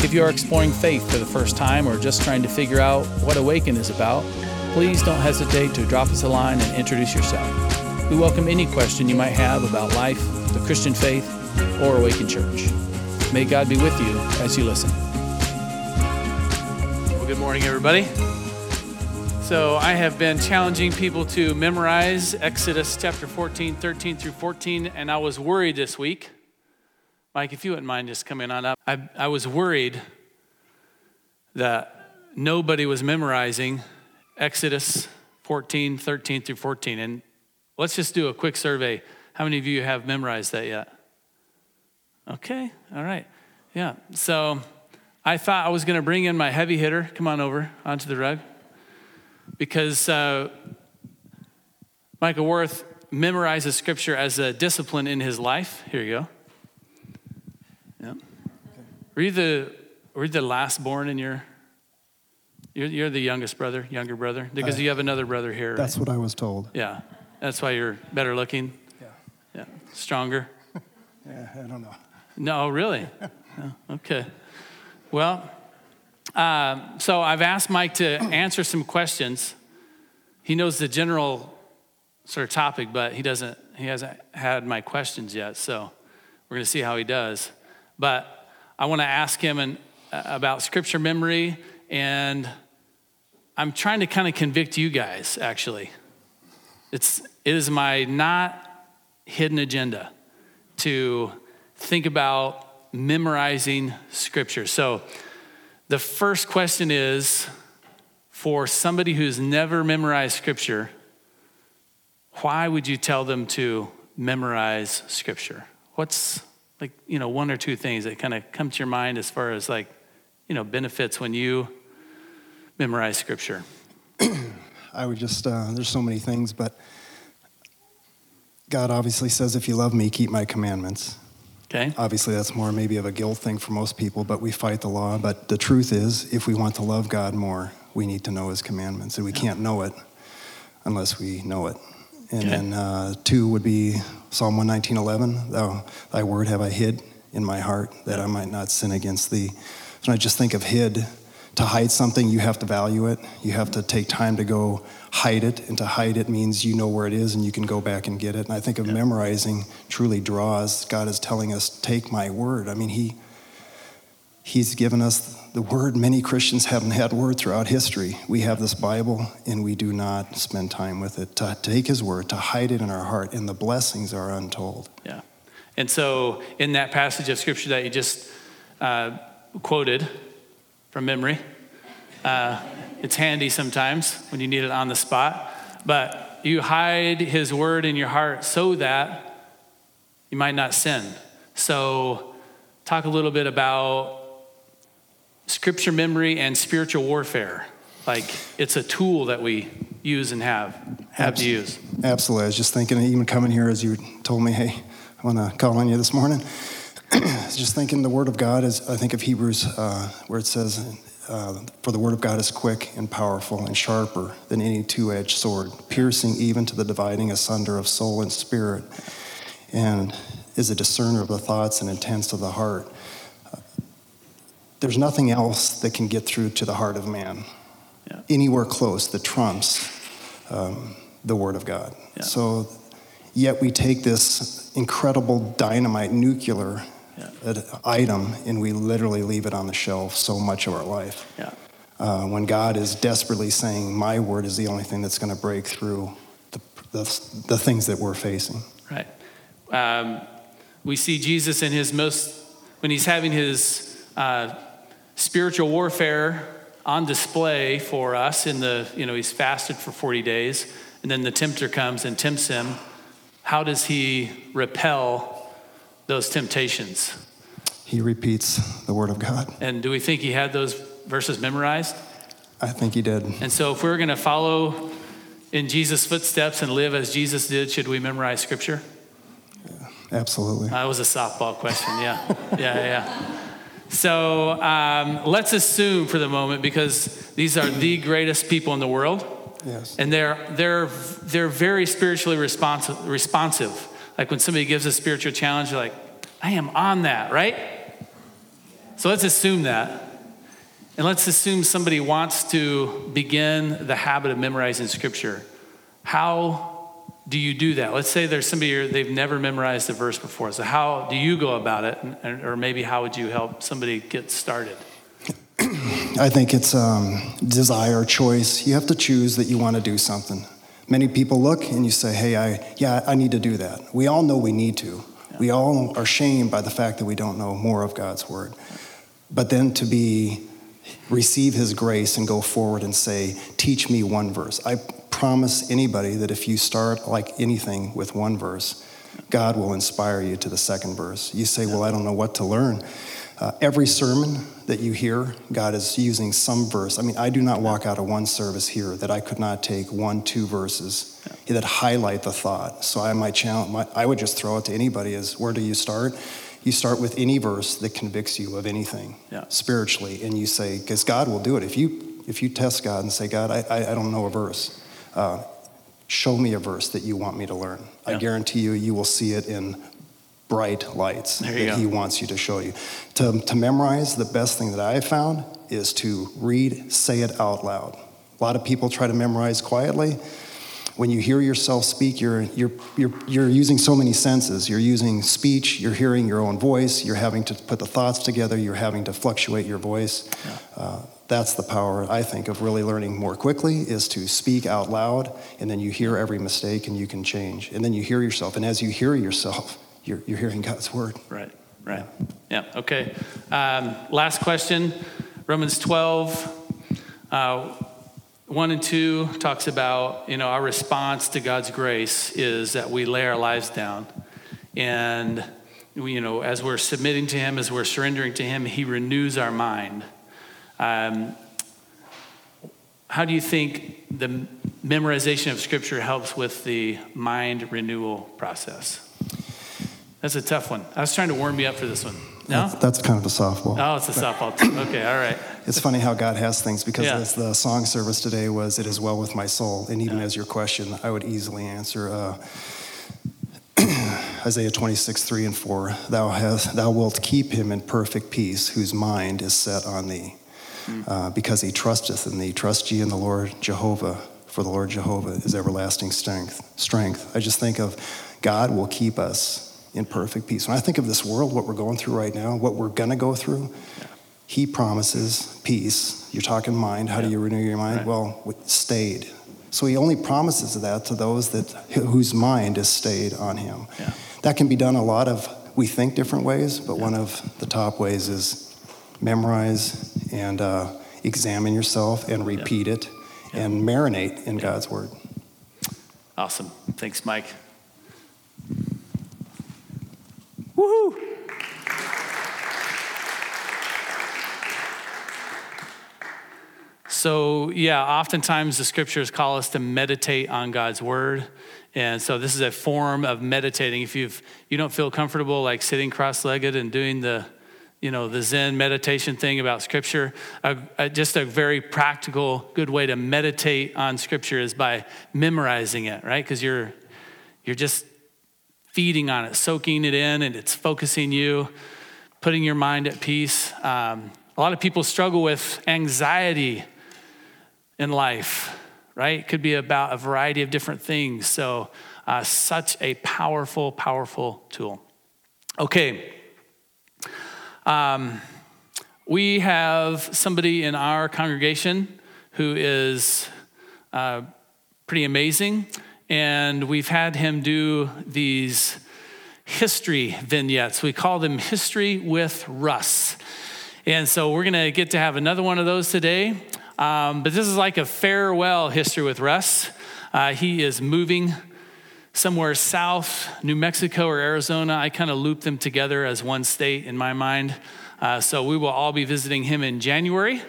If you are exploring faith for the first time or just trying to figure out what Awaken is about, please don't hesitate to drop us a line and introduce yourself. We welcome any question you might have about life, the Christian faith, or Awaken Church. May God be with you as you listen. Well, good morning, everybody. So, I have been challenging people to memorize Exodus chapter 14, 13 through 14, and I was worried this week. Mike, if you wouldn't mind just coming on up, I, I was worried that nobody was memorizing Exodus 14, 13 through 14. And let's just do a quick survey. How many of you have memorized that yet? Okay, all right. Yeah, so I thought I was going to bring in my heavy hitter. Come on over onto the rug because uh, Michael Worth memorizes scripture as a discipline in his life. Here you go. Yeah. Were you the were you the last born in your? You're, you're the youngest brother, younger brother, because I, you have another brother here. That's right? what I was told. Yeah, that's why you're better looking. Yeah. Yeah, stronger. yeah, I don't know. No, really. oh, okay. Well, uh, so I've asked Mike to answer some questions. He knows the general sort of topic, but he doesn't. He hasn't had my questions yet. So we're going to see how he does. But I want to ask him about scripture memory, and I'm trying to kind of convict you guys. Actually, it's it is my not hidden agenda to think about memorizing scripture. So the first question is for somebody who's never memorized scripture, why would you tell them to memorize scripture? What's like, you know, one or two things that kind of come to your mind as far as like, you know, benefits when you memorize scripture? I would just, uh, there's so many things, but God obviously says, if you love me, keep my commandments. Okay. Obviously, that's more maybe of a guilt thing for most people, but we fight the law. But the truth is, if we want to love God more, we need to know his commandments, and we yeah. can't know it unless we know it. And okay. then uh, two would be Psalm 119.11, Thou, thy word have I hid in my heart, that I might not sin against thee. So I just think of hid, to hide something, you have to value it. You have to take time to go hide it. And to hide it means you know where it is and you can go back and get it. And I think of yeah. memorizing truly draws. God is telling us, take my word. I mean, He He's given us the word. Many Christians haven't had word throughout history. We have this Bible and we do not spend time with it. To take His word, to hide it in our heart, and the blessings are untold. Yeah. And so, in that passage of scripture that you just uh, quoted, from memory. Uh, it's handy sometimes when you need it on the spot. But you hide his word in your heart so that you might not sin. So, talk a little bit about scripture memory and spiritual warfare. Like it's a tool that we use and have have Absolutely. to use. Absolutely. I was just thinking, even coming here as you told me, hey, I want to call on you this morning. just thinking the Word of God is, I think of Hebrews, uh, where it says, uh, For the Word of God is quick and powerful and sharper than any two edged sword, piercing even to the dividing asunder of soul and spirit, and is a discerner of the thoughts and intents of the heart. Uh, there's nothing else that can get through to the heart of man, yeah. anywhere close that trumps um, the Word of God. Yeah. So, yet we take this incredible dynamite nuclear yeah. item and we literally leave it on the shelf so much of our life. Yeah. Uh, when God is desperately saying, My word is the only thing that's going to break through the, the, the, things that we're facing. Right. Um, we see Jesus in his most, when he's having his uh, spiritual warfare on display for us in the, you know, he's fasted for 40 days, and then the tempter comes and tempts him. How does he repel those temptations? He repeats the word of God. And do we think he had those verses memorized? I think he did. And so, if we're going to follow in Jesus' footsteps and live as Jesus did, should we memorize scripture? Absolutely. That was a softball question. Yeah. Yeah, yeah. So um, let's assume for the moment, because these are the greatest people in the world, Yes. and they're, they're, they're very spiritually responsive, responsive. Like when somebody gives a spiritual challenge, you're like, I am on that, right? So let's assume that. And let's assume somebody wants to begin the habit of memorizing scripture. How do you do that? Let's say there's somebody they've never memorized a verse before. So, how do you go about it? Or maybe how would you help somebody get started? I think it's um, desire, choice. You have to choose that you want to do something. Many people look and you say, hey, I, yeah, I need to do that. We all know we need to. We all are shamed by the fact that we don't know more of God's word. But then to be, receive his grace and go forward and say, teach me one verse. I promise anybody that if you start like anything with one verse, God will inspire you to the second verse. You say, well, I don't know what to learn. Uh, every sermon that you hear, God is using some verse. I mean, I do not walk out of one service here that I could not take one, two verses that highlight the thought. So I might challenge. My, I would just throw it to anybody: is where do you start? You start with any verse that convicts you of anything Yeah. spiritually, and you say, because God will do it. If you if you test God and say, God, I, I, I don't know a verse. Uh, show me a verse that you want me to learn. I guarantee you, you will see it in bright lights that go. He wants you to show you. To, to memorize, the best thing that I have found is to read, say it out loud. A lot of people try to memorize quietly. When you hear yourself speak, you're, you're, you're, you're using so many senses. You're using speech, you're hearing your own voice, you're having to put the thoughts together, you're having to fluctuate your voice. Uh, that's the power, I think, of really learning more quickly is to speak out loud, and then you hear every mistake and you can change. And then you hear yourself, and as you hear yourself, you're, you're hearing God's word. Right, right. Yeah, okay. Um, last question Romans 12, uh, 1 and 2 talks about, you know, our response to God's grace is that we lay our lives down. And, we, you know, as we're submitting to Him, as we're surrendering to Him, He renews our mind. Um, how do you think the memorization of Scripture helps with the mind renewal process? That's a tough one. I was trying to warm you up for this one. No? That's, that's kind of a softball. Oh, it's a softball. Okay, all right. It's funny how God has things because Yeah. as the song service today was, It is well with my soul. And even Yeah. as your question, I would easily answer uh, Isaiah 26, 3 and 4. Thou, hast, thou wilt keep him in perfect peace, whose mind is set on thee, uh, because he trusteth in thee. Trust ye in the Lord Jehovah, for the Lord Jehovah is everlasting strength. Strength. I just think of God will keep us in perfect peace. When I think of this world, what we're going through right now, what we're going to go through, he promises peace. You're talking mind. How do you renew your mind? Right. Well, with- stayed. So he only promises that to those that whose mind is stayed on him. Yeah. That can be done a lot of. We think different ways, but one of the top ways is memorize and uh, examine yourself and repeat it and marinate in God's word. Awesome. Thanks, Mike. Woohoo! So, yeah, oftentimes the scriptures call us to meditate on God's word. And so this is a form of meditating. If you've, you don't feel comfortable like sitting cross-legged and doing the, you know, the Zen meditation thing about scripture, just a very practical, good way to meditate on scripture is by memorizing it, right? Because you're, you're just feeding on it, soaking it in, and it's focusing you, putting your mind at peace. Um, a lot of people struggle with anxiety in life, right? It could be about a variety of different things. So, uh, such a powerful, powerful tool. Okay. Um, we have somebody in our congregation who is uh, pretty amazing, and we've had him do these history vignettes. We call them History with Russ. And so we're going to get to have another one of those today. Um, but this is like a farewell history with Russ. Uh, he is moving somewhere south, New Mexico or Arizona. I kind of loop them together as one state in my mind. Uh, so we will all be visiting him in January.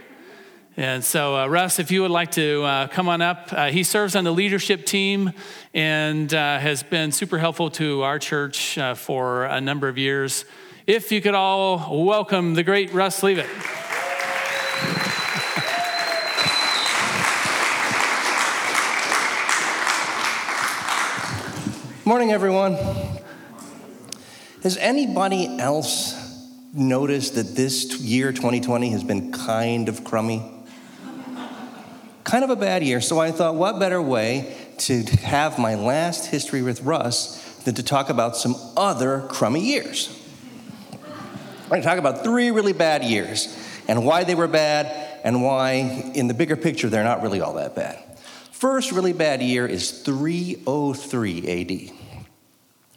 And so, uh, Russ, if you would like to uh, come on up, uh, he serves on the leadership team and uh, has been super helpful to our church uh, for a number of years. If you could all welcome the great Russ Leavitt. Morning, everyone. Has anybody else noticed that this year, 2020, has been kind of crummy? Kind of a bad year. So I thought, what better way to have my last history with Russ than to talk about some other crummy years? I'm going to talk about three really bad years and why they were bad and why, in the bigger picture, they're not really all that bad. First really bad year is 303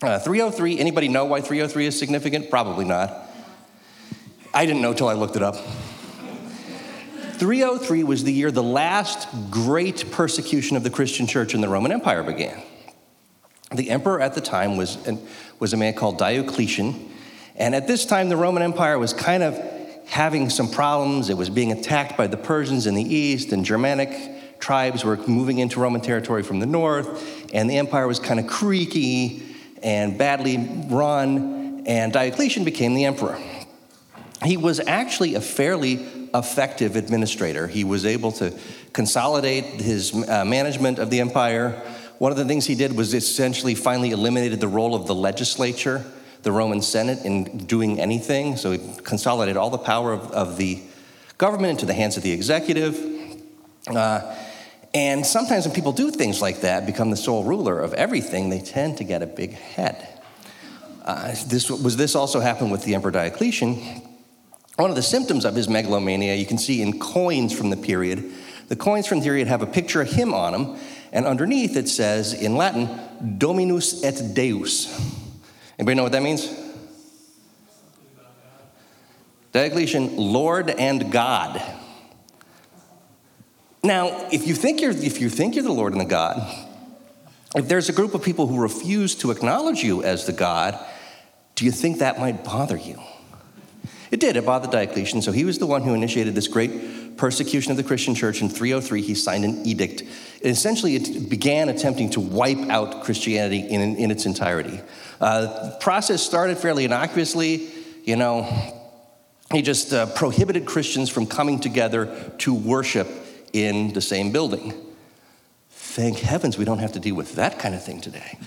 AD. Uh, 303, anybody know why 303 is significant? Probably not. I didn't know till I looked it up. 303 was the year the last great persecution of the Christian church in the Roman Empire began. The emperor at the time was, was a man called Diocletian, and at this time the Roman Empire was kind of having some problems. It was being attacked by the Persians in the east, and Germanic tribes were moving into Roman territory from the north, and the empire was kind of creaky and badly run, and Diocletian became the emperor. He was actually a fairly effective administrator. He was able to consolidate his uh, management of the empire. One of the things he did was essentially finally eliminated the role of the legislature, the Roman Senate, in doing anything. So he consolidated all the power of, of the government into the hands of the executive. Uh, and sometimes when people do things like that, become the sole ruler of everything, they tend to get a big head. Uh, this, was this also happened with the Emperor Diocletian? One of the symptoms of his megalomania you can see in coins from the period. The coins from the period have a picture of him on them, and underneath it says in Latin, Dominus et Deus. Anybody know what that means? Diocletian, Lord and God. Now, if you think you're, if you think you're the Lord and the God, if there's a group of people who refuse to acknowledge you as the God, do you think that might bother you? It did. It bothered Diocletian. So he was the one who initiated this great persecution of the Christian church. In 303, he signed an edict. And essentially, it began attempting to wipe out Christianity in, in its entirety. Uh, the process started fairly innocuously. You know, he just uh, prohibited Christians from coming together to worship in the same building. Thank heavens we don't have to deal with that kind of thing today.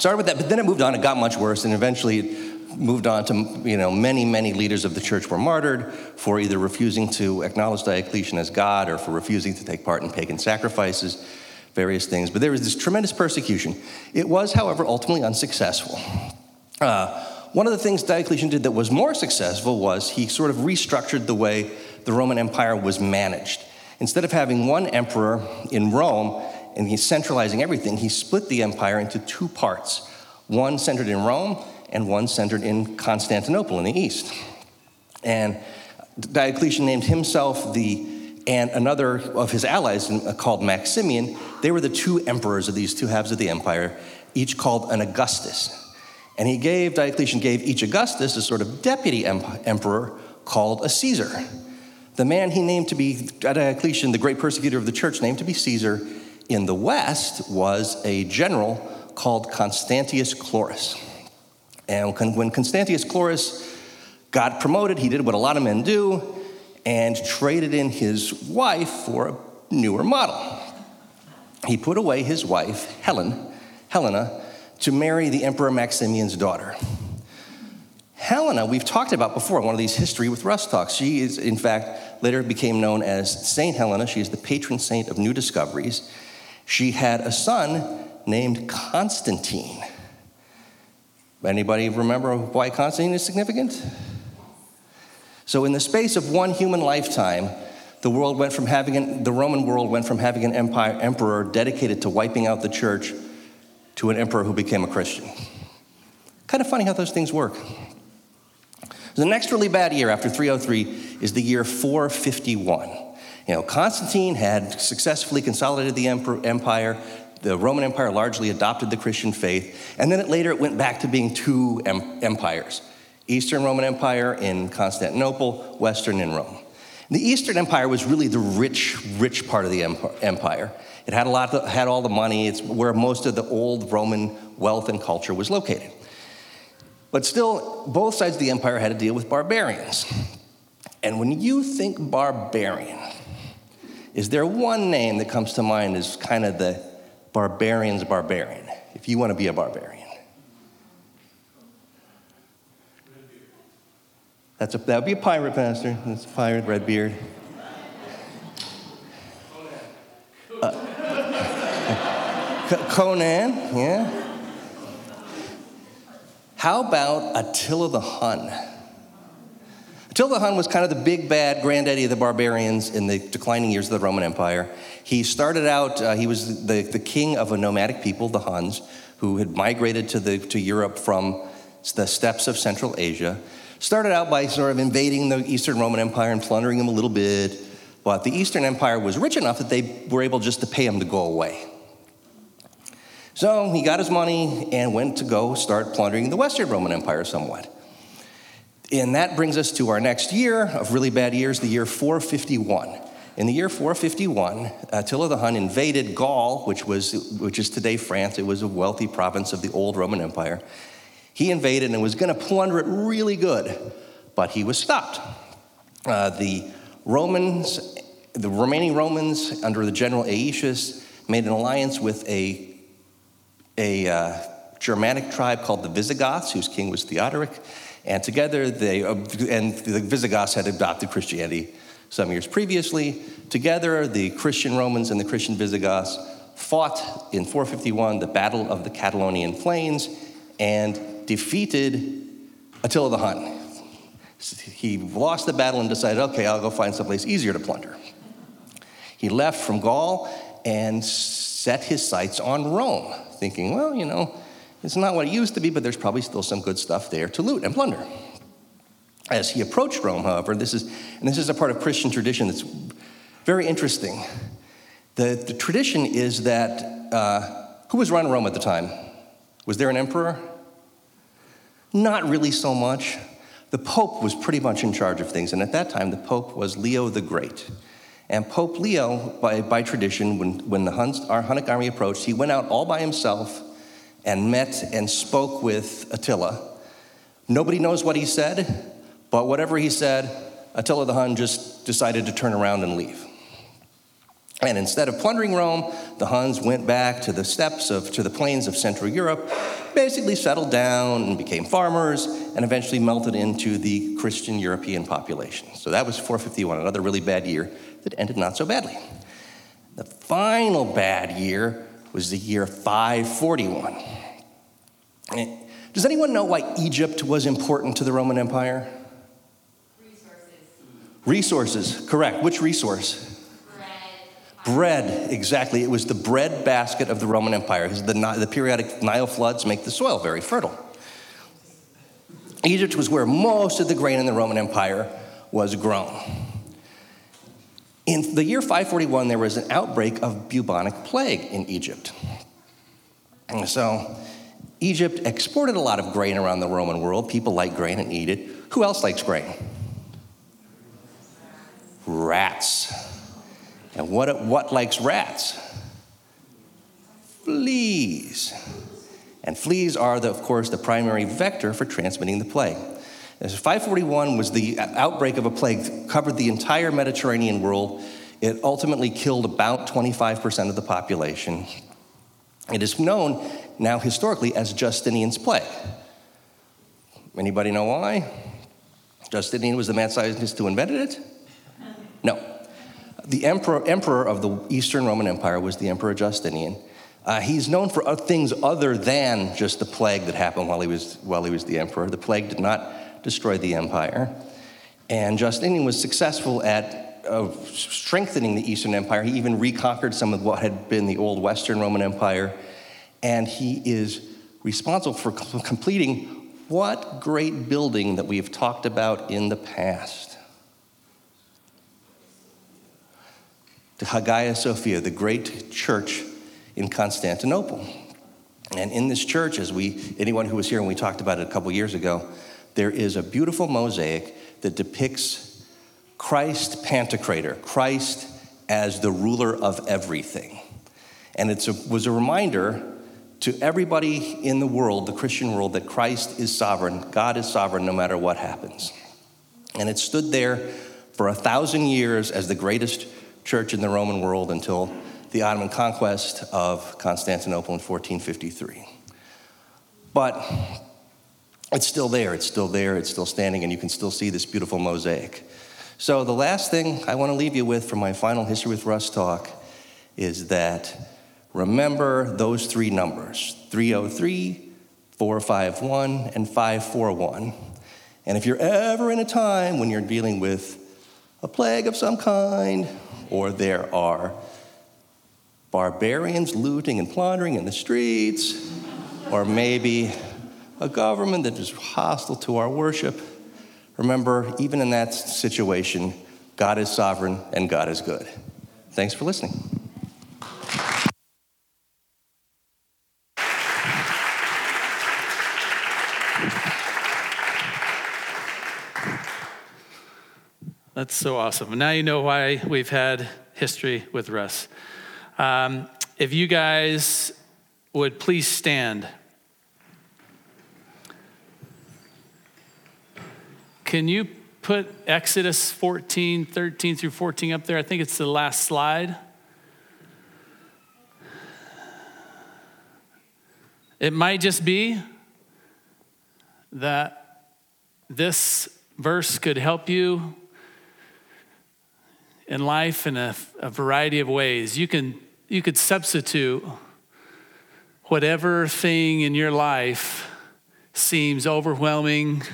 Started with that, but then it moved on. It got much worse, and eventually moved on to, you know, many, many leaders of the church were martyred for either refusing to acknowledge Diocletian as God or for refusing to take part in pagan sacrifices, various things. But there was this tremendous persecution. It was, however, ultimately unsuccessful. Uh, one of the things Diocletian did that was more successful was he sort of restructured the way the Roman Empire was managed. Instead of having one emperor in Rome and he's centralizing everything, he split the empire into two parts one centered in Rome and one centered in Constantinople in the east. And Diocletian named himself the and another of his allies uh, called Maximian. They were the two emperors of these two halves of the empire, each called an Augustus. And he gave, Diocletian gave each Augustus a sort of deputy emperor called a Caesar. The man he named to be, Diocletian, the great persecutor of the church, named to be Caesar in the west was a general called Constantius Chlorus. And when Constantius Chlorus got promoted, he did what a lot of men do and traded in his wife for a newer model. He put away his wife, Helen, Helena, to marry the Emperor Maximian's daughter. Helena, we've talked about before, one of these history with Russ talks. She is, in fact, later became known as Saint Helena. She is the patron saint of new discoveries. She had a son named Constantine. Anybody remember why Constantine is significant? So, in the space of one human lifetime, the world went from having an, the Roman world went from having an empire, emperor dedicated to wiping out the church to an emperor who became a Christian. Kind of funny how those things work. The next really bad year after 303 is the year 451. You know, Constantine had successfully consolidated the empire, the Roman Empire largely adopted the Christian faith, and then it, later it went back to being two em- empires Eastern Roman Empire in Constantinople, Western in Rome. The Eastern Empire was really the rich, rich part of the empire. It had, a lot of, had all the money, it's where most of the old Roman wealth and culture was located. But still, both sides of the empire had to deal with barbarians. And when you think barbarian, is there one name that comes to mind as kind of the barbarian's barbarian, if you want to be a barbarian? That's that would be a pirate, Pastor. That's a pirate, Redbeard. Uh, Conan, yeah. How about Attila the Hun? Attila the Hun was kind of the big bad granddaddy of the barbarians in the declining years of the Roman Empire. He started out, uh, he was the, the king of a nomadic people, the Huns, who had migrated to, the, to Europe from the steppes of Central Asia. Started out by sort of invading the Eastern Roman Empire and plundering them a little bit, but the Eastern Empire was rich enough that they were able just to pay him to go away. So he got his money and went to go start plundering the Western Roman Empire somewhat. And that brings us to our next year of really bad years, the year 451. In the year 451, Attila the Hun invaded Gaul, which, was, which is today France. It was a wealthy province of the old Roman Empire. He invaded and was going to plunder it really good, but he was stopped. Uh, the Romans, the remaining Romans under the general Aetius, made an alliance with a a uh, Germanic tribe called the Visigoths, whose king was Theodoric. And together, they, uh, and the Visigoths had adopted Christianity some years previously. Together, the Christian Romans and the Christian Visigoths fought in 451 the Battle of the Catalonian Plains and defeated Attila the Hun. He lost the battle and decided, okay, I'll go find someplace easier to plunder. He left from Gaul and set his sights on Rome thinking, well, you know, it's not what it used to be, but there's probably still some good stuff there to loot and plunder. As he approached Rome, however, this is, and this is a part of Christian tradition that's very interesting. The, the tradition is that, uh, who was running Rome at the time? Was there an emperor? Not really so much. The Pope was pretty much in charge of things, and at that time, the Pope was Leo the Great. And Pope Leo, by, by tradition, when, when the Huns, our Hunnic army approached, he went out all by himself and met and spoke with Attila. Nobody knows what he said, but whatever he said, Attila the Hun just decided to turn around and leave. And instead of plundering Rome, the Huns went back to the steppes of, to the plains of Central Europe, basically settled down and became farmers, and eventually melted into the Christian European population. So that was 451, another really bad year that ended not so badly. The final bad year was the year 541. Eh, does anyone know why Egypt was important to the Roman Empire? Resources. Resources, correct. Which resource? Bread. Bread, exactly. It was the bread basket of the Roman Empire because the, the periodic Nile floods make the soil very fertile. Egypt was where most of the grain in the Roman Empire was grown. In the year 541, there was an outbreak of bubonic plague in Egypt. And so, Egypt exported a lot of grain around the Roman world. People like grain and eat it. Who else likes grain? Rats. And what, what likes rats? Fleas. And fleas are, the, of course, the primary vector for transmitting the plague. 541 was the outbreak of a plague, that covered the entire Mediterranean world. It ultimately killed about 25% of the population. It is known now historically as Justinian's plague. Anybody know why? Justinian was the mad scientist who invented it? No. The emperor, emperor of the Eastern Roman Empire was the Emperor Justinian. Uh, he's known for things other than just the plague that happened while he, was, while he was the emperor. The plague did not destroyed the empire. And Justinian was successful at uh, strengthening the Eastern Empire. He even reconquered some of what had been the old Western Roman Empire. And he is responsible for completing what great building that we have talked about in the past? The Hagia Sophia, the great church in Constantinople. And in this church, as we, anyone who was here when we talked about it a couple years ago, there is a beautiful mosaic that depicts Christ Pantocrator, Christ as the ruler of everything. And it was a reminder to everybody in the world, the Christian world, that Christ is sovereign, God is sovereign no matter what happens. And it stood there for a thousand years as the greatest church in the Roman world until the Ottoman conquest of Constantinople in 1453. But it's still there, it's still there, it's still standing, and you can still see this beautiful mosaic. So, the last thing I want to leave you with for my final History with Russ talk is that remember those three numbers 303, 451, and 541. And if you're ever in a time when you're dealing with a plague of some kind, or there are barbarians looting and plundering in the streets, or maybe a government that is hostile to our worship. Remember, even in that situation, God is sovereign and God is good. Thanks for listening. That's so awesome. Now you know why we've had history with Russ. Um, if you guys would please stand. Can you put Exodus 14, 13 through 14 up there? I think it's the last slide. It might just be that this verse could help you in life in a, a variety of ways. You can you could substitute whatever thing in your life seems overwhelming,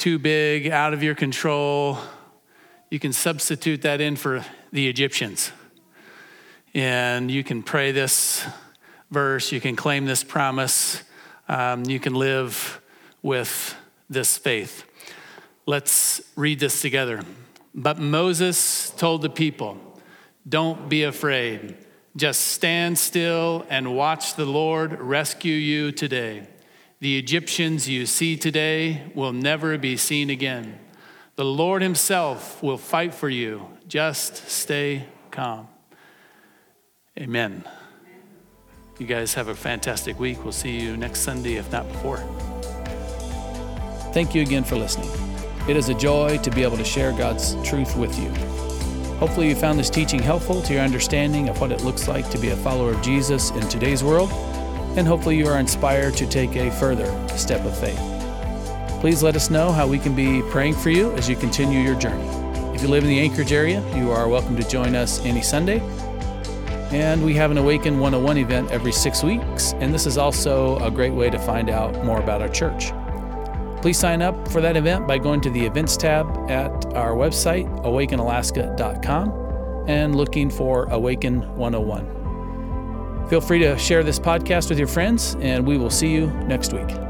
too big, out of your control. You can substitute that in for the Egyptians. And you can pray this verse, you can claim this promise, um, you can live with this faith. Let's read this together. But Moses told the people, don't be afraid. Just stand still and watch the Lord rescue you today. The Egyptians you see today will never be seen again. The Lord Himself will fight for you. Just stay calm. Amen. You guys have a fantastic week. We'll see you next Sunday, if not before. Thank you again for listening. It is a joy to be able to share God's truth with you. Hopefully, you found this teaching helpful to your understanding of what it looks like to be a follower of Jesus in today's world, and hopefully, you are inspired to take a further step of faith. Please let us know how we can be praying for you as you continue your journey. If you live in the Anchorage area, you are welcome to join us any Sunday. And we have an Awaken 101 event every six weeks, and this is also a great way to find out more about our church. Please sign up for that event by going to the events tab at our website, awakenalaska.com, and looking for Awaken 101. Feel free to share this podcast with your friends, and we will see you next week.